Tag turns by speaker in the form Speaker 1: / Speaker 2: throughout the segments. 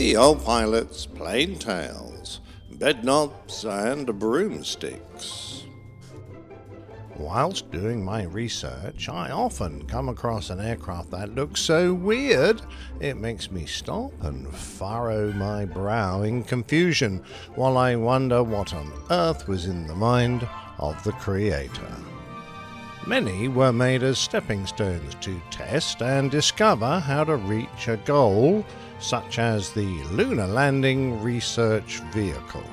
Speaker 1: The old pilot's plain tales, bedknobs, and broomsticks. Whilst doing my research, I often come across an aircraft that looks so weird it makes me stop and furrow my brow in confusion while I wonder what on earth was in the mind of the creator. Many were made as stepping stones to test and discover how to reach a goal, such as the Lunar Landing Research Vehicle.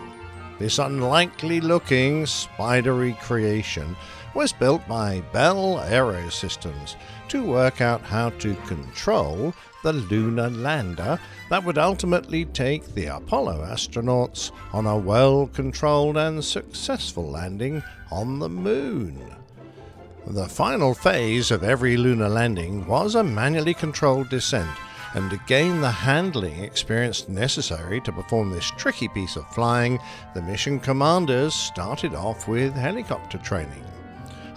Speaker 1: This unlikely looking, spidery creation was built by Bell Aerosystems to work out how to control the lunar lander that would ultimately take the Apollo astronauts on a well controlled and successful landing on the moon. The final phase of every lunar landing was a manually controlled descent, and to gain the handling experience necessary to perform this tricky piece of flying, the mission commanders started off with helicopter training.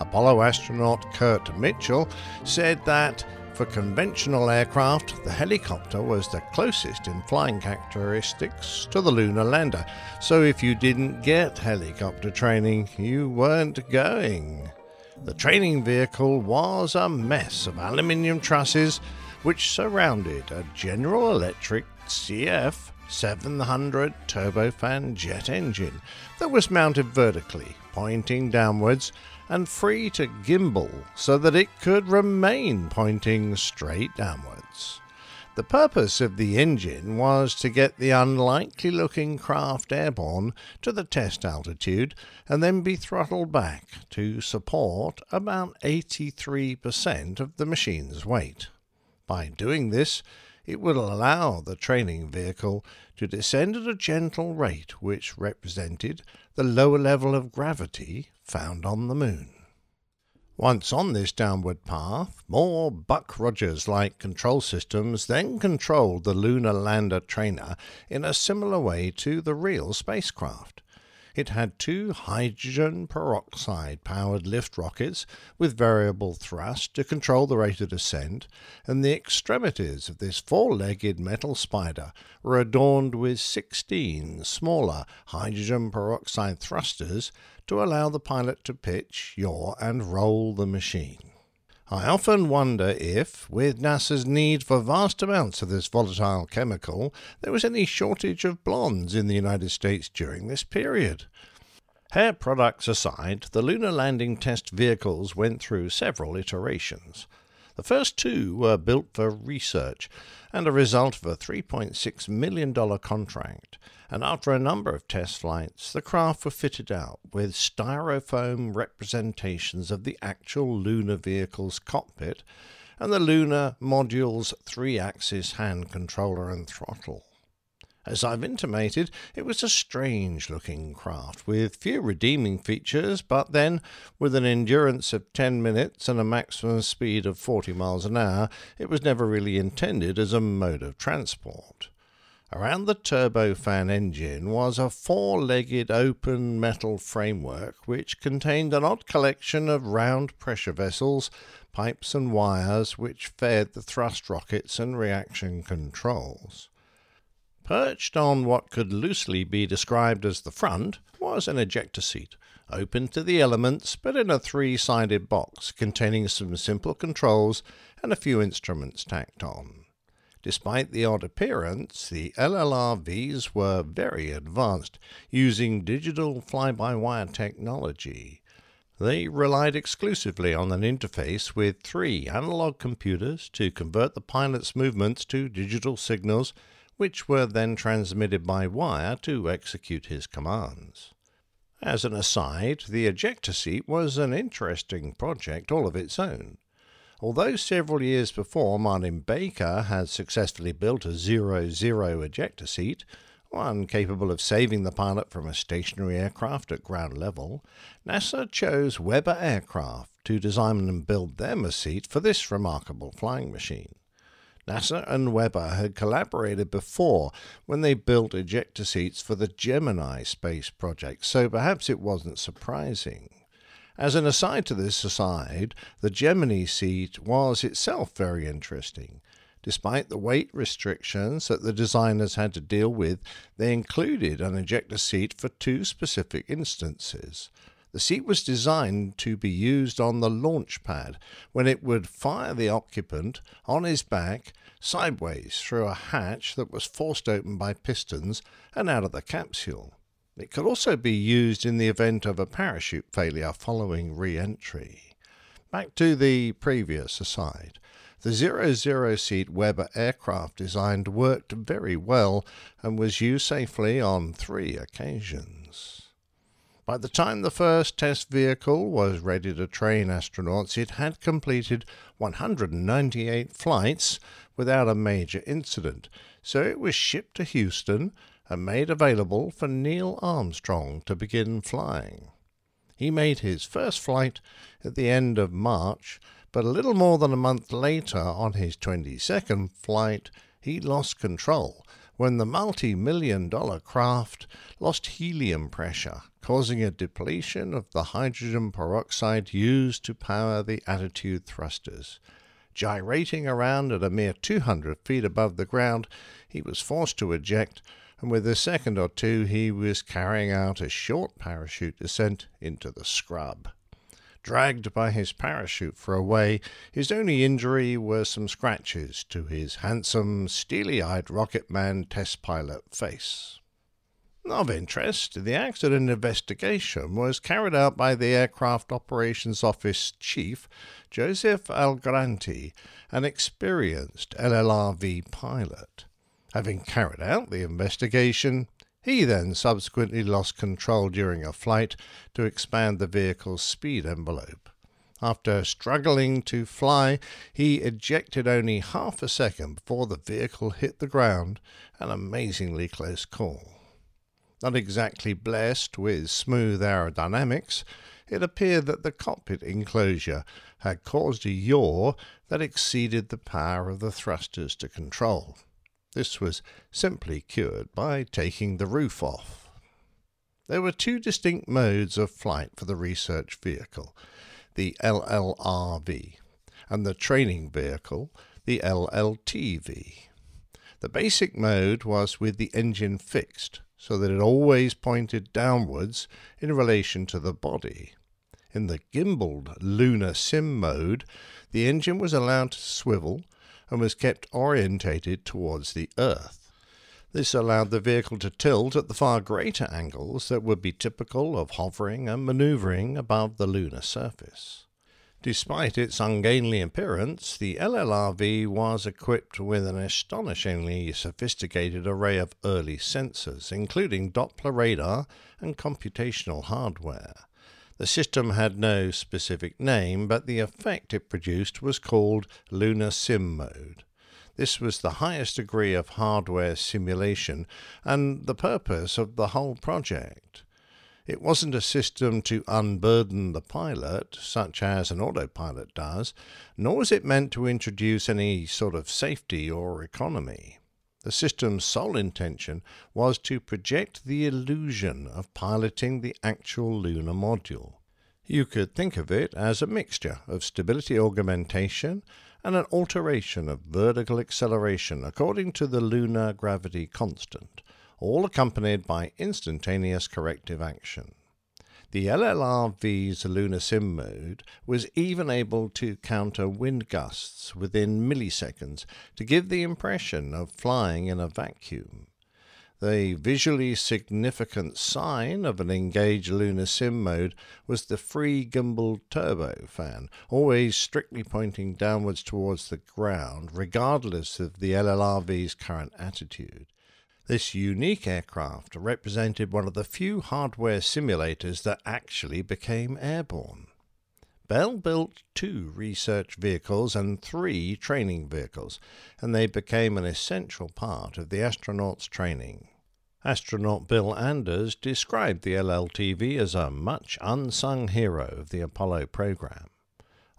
Speaker 1: Apollo astronaut Kurt Mitchell said that for conventional aircraft, the helicopter was the closest in flying characteristics to the lunar lander, so if you didn't get helicopter training, you weren't going. The training vehicle was a mess of aluminium trusses which surrounded a General Electric CF 700 turbofan jet engine that was mounted vertically, pointing downwards, and free to gimbal so that it could remain pointing straight downwards. The purpose of the engine was to get the unlikely looking craft airborne to the test altitude and then be throttled back to support about 83% of the machine's weight. By doing this, it would allow the training vehicle to descend at a gentle rate which represented the lower level of gravity found on the moon. Once on this downward path, more Buck Rogers like control systems then controlled the lunar lander trainer in a similar way to the real spacecraft. It had two hydrogen peroxide powered lift rockets with variable thrust to control the rate of descent, and the extremities of this four legged metal spider were adorned with 16 smaller hydrogen peroxide thrusters to allow the pilot to pitch, yaw, and roll the machine. I often wonder if, with NASA's need for vast amounts of this volatile chemical, there was any shortage of blondes in the United States during this period. Hair products aside, the lunar landing test vehicles went through several iterations. The first two were built for research and a result of a $3.6 million contract, and after a number of test flights, the craft were fitted out with styrofoam representations of the actual lunar vehicle's cockpit and the lunar module's three axis hand controller and throttle. As I've intimated, it was a strange looking craft with few redeeming features, but then, with an endurance of 10 minutes and a maximum speed of 40 miles an hour, it was never really intended as a mode of transport. Around the turbofan engine was a four legged open metal framework which contained an odd collection of round pressure vessels, pipes, and wires which fed the thrust rockets and reaction controls. Perched on what could loosely be described as the front was an ejector seat, open to the elements but in a three sided box containing some simple controls and a few instruments tacked on. Despite the odd appearance, the LLRVs were very advanced, using digital fly by wire technology. They relied exclusively on an interface with three analog computers to convert the pilot's movements to digital signals which were then transmitted by wire to execute his commands. As an aside, the ejector seat was an interesting project all of its own. Although several years before Martin Baker had successfully built a zero-zero ejector seat, one capable of saving the pilot from a stationary aircraft at ground level, NASA chose Weber Aircraft to design and build them a seat for this remarkable flying machine. NASA and Weber had collaborated before when they built ejector seats for the Gemini space project, so perhaps it wasn't surprising. As an aside to this aside, the Gemini seat was itself very interesting. Despite the weight restrictions that the designers had to deal with, they included an ejector seat for two specific instances. The seat was designed to be used on the launch pad when it would fire the occupant on his back sideways through a hatch that was forced open by pistons and out of the capsule. It could also be used in the event of a parachute failure following re entry. Back to the previous aside. The 00 seat Weber aircraft designed worked very well and was used safely on three occasions. By the time the first test vehicle was ready to train astronauts, it had completed 198 flights without a major incident, so it was shipped to Houston and made available for Neil Armstrong to begin flying. He made his first flight at the end of March but a little more than a month later, on his 22nd flight, he lost control when the multi million dollar craft lost helium pressure, causing a depletion of the hydrogen peroxide used to power the attitude thrusters. Gyrating around at a mere 200 feet above the ground, he was forced to eject, and with a second or two he was carrying out a short parachute descent into the scrub dragged by his parachute for a way, his only injury were some scratches to his handsome, steely eyed rocket man test pilot face. Of interest, the accident investigation was carried out by the Aircraft Operations Office Chief, Joseph Algranti, an experienced LLRV pilot. Having carried out the investigation, he then subsequently lost control during a flight to expand the vehicle's speed envelope. After struggling to fly, he ejected only half a second before the vehicle hit the ground, an amazingly close call. Not exactly blessed with smooth aerodynamics, it appeared that the cockpit enclosure had caused a yaw that exceeded the power of the thrusters to control. This was simply cured by taking the roof off. There were two distinct modes of flight for the research vehicle the LLRV and the training vehicle, the LLTV. The basic mode was with the engine fixed, so that it always pointed downwards in relation to the body. In the gimbaled lunar sim mode, the engine was allowed to swivel and was kept orientated towards the Earth. This allowed the vehicle to tilt at the far greater angles that would be typical of hovering and maneuvering above the lunar surface. Despite its ungainly appearance, the LLRV was equipped with an astonishingly sophisticated array of early sensors, including Doppler radar and computational hardware. The system had no specific name, but the effect it produced was called Lunar Sim Mode. This was the highest degree of hardware simulation and the purpose of the whole project. It wasn't a system to unburden the pilot, such as an autopilot does, nor was it meant to introduce any sort of safety or economy. The system's sole intention was to project the illusion of piloting the actual lunar module. You could think of it as a mixture of stability augmentation and an alteration of vertical acceleration according to the lunar gravity constant, all accompanied by instantaneous corrective action. The LLRV's lunar sim mode was even able to counter wind gusts within milliseconds to give the impression of flying in a vacuum. The visually significant sign of an engaged lunar sim mode was the free gimbal turbofan, always strictly pointing downwards towards the ground, regardless of the LLRV's current attitude. This unique aircraft represented one of the few hardware simulators that actually became airborne. Bell built two research vehicles and three training vehicles, and they became an essential part of the astronauts' training. Astronaut Bill Anders described the LLTV as a much unsung hero of the Apollo program.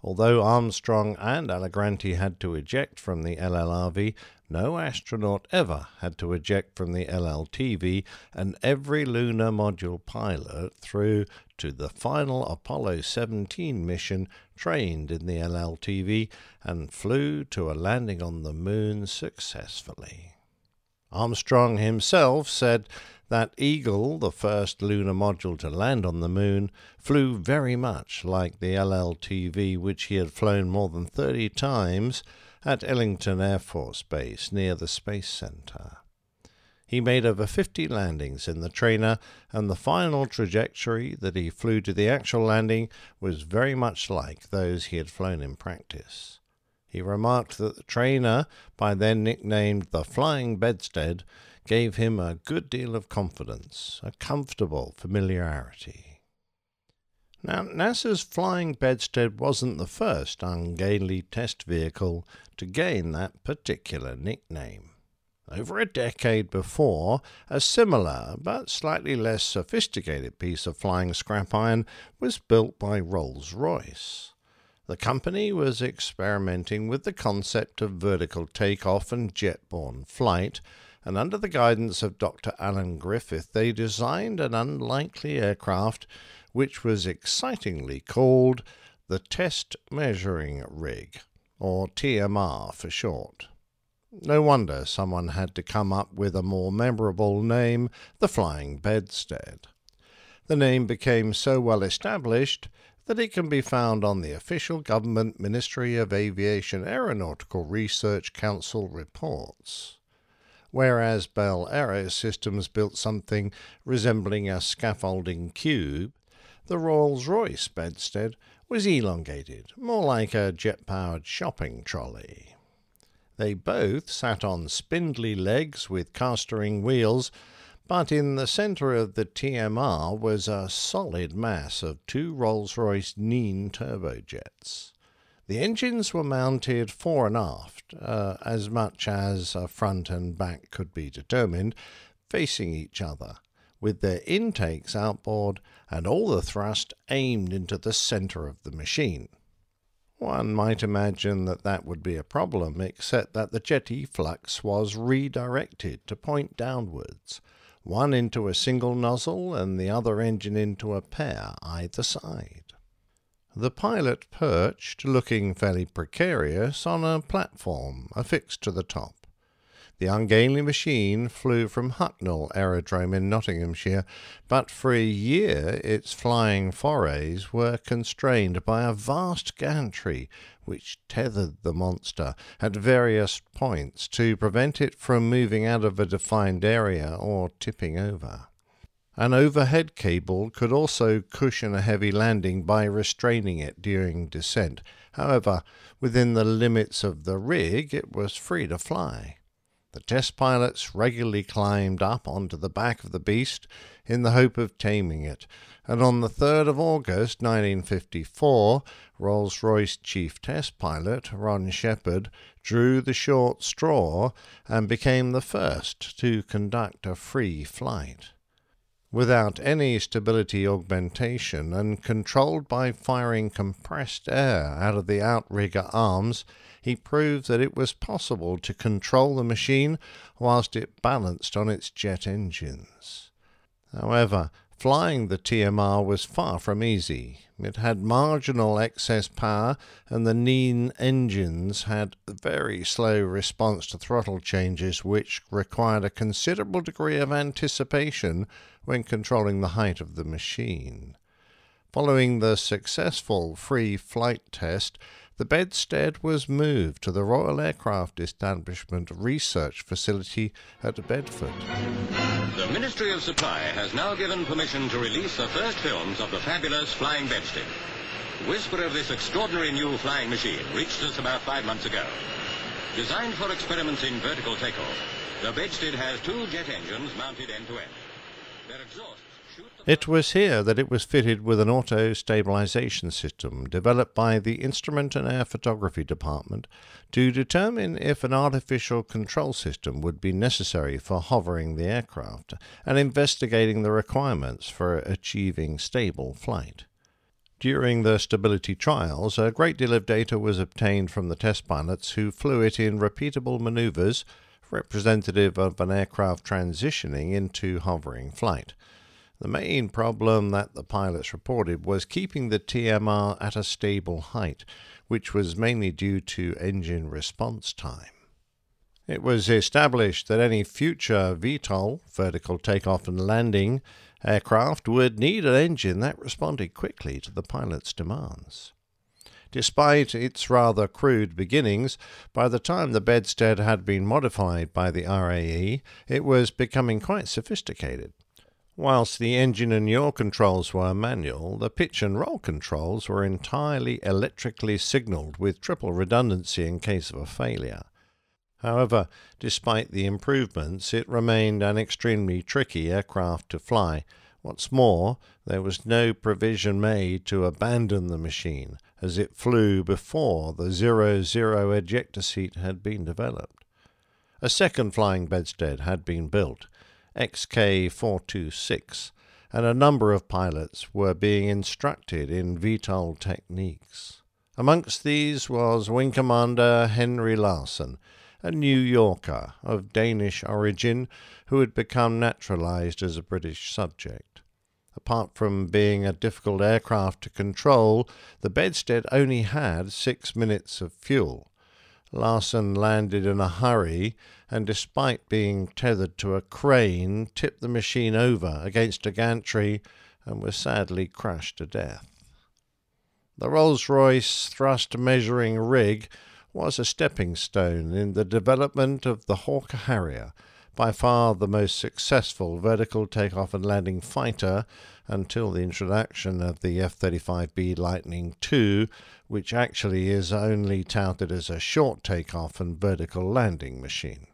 Speaker 1: Although Armstrong and Algranti had to eject from the LLRV, no astronaut ever had to eject from the LLTV, and every lunar module pilot through to the final Apollo 17 mission trained in the LLTV and flew to a landing on the moon successfully. Armstrong himself said that Eagle, the first lunar module to land on the moon, flew very much like the LLTV, which he had flown more than 30 times at Ellington Air Force Base near the Space Center. He made over 50 landings in the trainer, and the final trajectory that he flew to the actual landing was very much like those he had flown in practice. He remarked that the trainer, by then nicknamed the Flying Bedstead, gave him a good deal of confidence, a comfortable familiarity. Now, NASA's Flying Bedstead wasn't the first ungainly test vehicle to gain that particular nickname. Over a decade before, a similar but slightly less sophisticated piece of flying scrap iron was built by Rolls Royce. The company was experimenting with the concept of vertical takeoff and jet-borne flight and under the guidance of Dr. Alan Griffith, they designed an unlikely aircraft which was excitingly called the Test Measuring Rig, or TMR for short. No wonder someone had to come up with a more memorable name, the Flying Bedstead. The name became so well established that it can be found on the official Government Ministry of Aviation Aeronautical Research Council reports whereas Bell Aerosystems built something resembling a scaffolding cube, the Rolls Royce bedstead was elongated, more like a jet powered shopping trolley. They both sat on spindly legs with castering wheels, but in the centre of the TMR was a solid mass of two Rolls Royce Nene turbojets. The engines were mounted fore and aft, uh, as much as a front and back could be determined, facing each other, with their intakes outboard and all the thrust aimed into the centre of the machine. One might imagine that that would be a problem, except that the jet efflux was redirected to point downwards, one into a single nozzle and the other engine into a pair either side. The pilot perched, looking fairly precarious, on a platform affixed to the top. The ungainly machine flew from Hucknall Aerodrome in Nottinghamshire, but for a year its flying forays were constrained by a vast gantry which tethered the monster at various points to prevent it from moving out of a defined area or tipping over. An overhead cable could also cushion a heavy landing by restraining it during descent. However, within the limits of the rig, it was free to fly. The test pilots regularly climbed up onto the back of the beast in the hope of taming it, and on the 3rd of August 1954, Rolls Royce chief test pilot Ron Shepherd drew the short straw and became the first to conduct a free flight without any stability augmentation and controlled by firing compressed air out of the outrigger arms, he proved that it was possible to control the machine whilst it balanced on its jet engines. However, flying the TMR was far from easy. It had marginal excess power, and the Nene engines had very slow response to throttle changes, which required a considerable degree of anticipation when controlling the height of the machine. Following the successful free flight test, the bedstead was moved to the Royal Aircraft Establishment Research Facility at Bedford.
Speaker 2: The Ministry of Supply has now given permission to release the first films of the fabulous flying bedstead. Whisper of this extraordinary new flying machine reached us about five months ago. Designed for experiments in vertical takeoff, the bedstead has two jet engines mounted end to end.
Speaker 1: It was here that it was fitted with an auto stabilization system developed by the Instrument and Air Photography Department to determine if an artificial control system would be necessary for hovering the aircraft and investigating the requirements for achieving stable flight. During the stability trials, a great deal of data was obtained from the test pilots who flew it in repeatable maneuvers representative of an aircraft transitioning into hovering flight. The main problem that the pilots reported was keeping the TMR at a stable height, which was mainly due to engine response time. It was established that any future VTOL, vertical takeoff and landing, aircraft would need an engine that responded quickly to the pilot's demands. Despite its rather crude beginnings, by the time the bedstead had been modified by the RAE, it was becoming quite sophisticated. Whilst the engine and yaw controls were manual, the pitch and roll controls were entirely electrically signalled with triple redundancy in case of a failure. However, despite the improvements, it remained an extremely tricky aircraft to fly. What's more, there was no provision made to abandon the machine, as it flew before the zero-zero ejector seat had been developed. A second flying bedstead had been built, XK426, and a number of pilots were being instructed in VTOL techniques. Amongst these was Wing Commander Henry Larsen, a New Yorker of Danish origin who had become naturalized as a British subject. Apart from being a difficult aircraft to control, the bedstead only had six minutes of fuel. Larsen landed in a hurry and, despite being tethered to a crane, tipped the machine over against a gantry and was sadly crushed to death. The Rolls Royce thrust measuring rig was a stepping stone in the development of the Hawker Harrier, by far the most successful vertical takeoff and landing fighter until the introduction of the F 35B Lightning II, which actually is only touted as a short takeoff and vertical landing machine.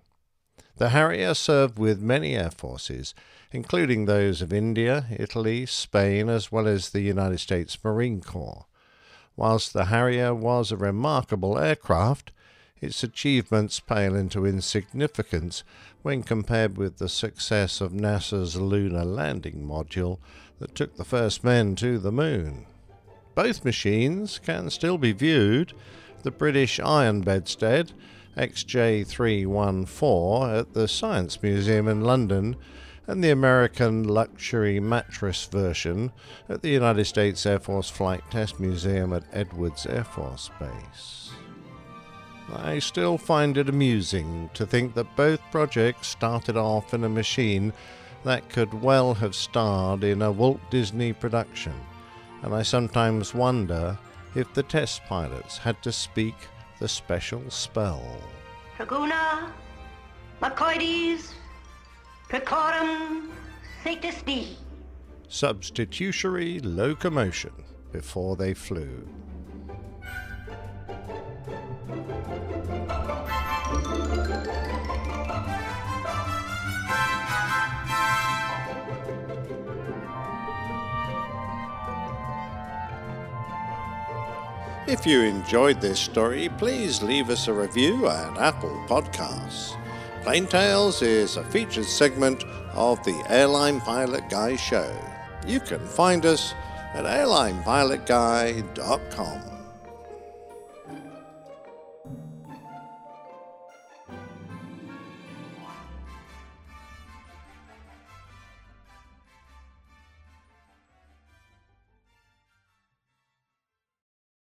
Speaker 1: The Harrier served with many air forces, including those of India, Italy, Spain, as well as the United States Marine Corps. Whilst the Harrier was a remarkable aircraft, its achievements pale into insignificance when compared with the success of NASA's lunar landing module that took the first men to the moon. Both machines can still be viewed. The British Iron Bedstead XJ314 at the Science Museum in London and the American luxury mattress version at the United States Air Force Flight Test Museum at Edwards Air Force Base. I still find it amusing to think that both projects started off in a machine that could well have starred in a Walt Disney production, and I sometimes wonder if the test pilots had to speak the special spell.
Speaker 3: Treguna, Mekoides, Trecorum, Satis.
Speaker 1: Substitutory locomotion before they flew. If you enjoyed this story, please leave us a review at Apple Podcasts. Plain Tales is a featured segment of the Airline Pilot Guy show. You can find us at airlinepilotguy.com.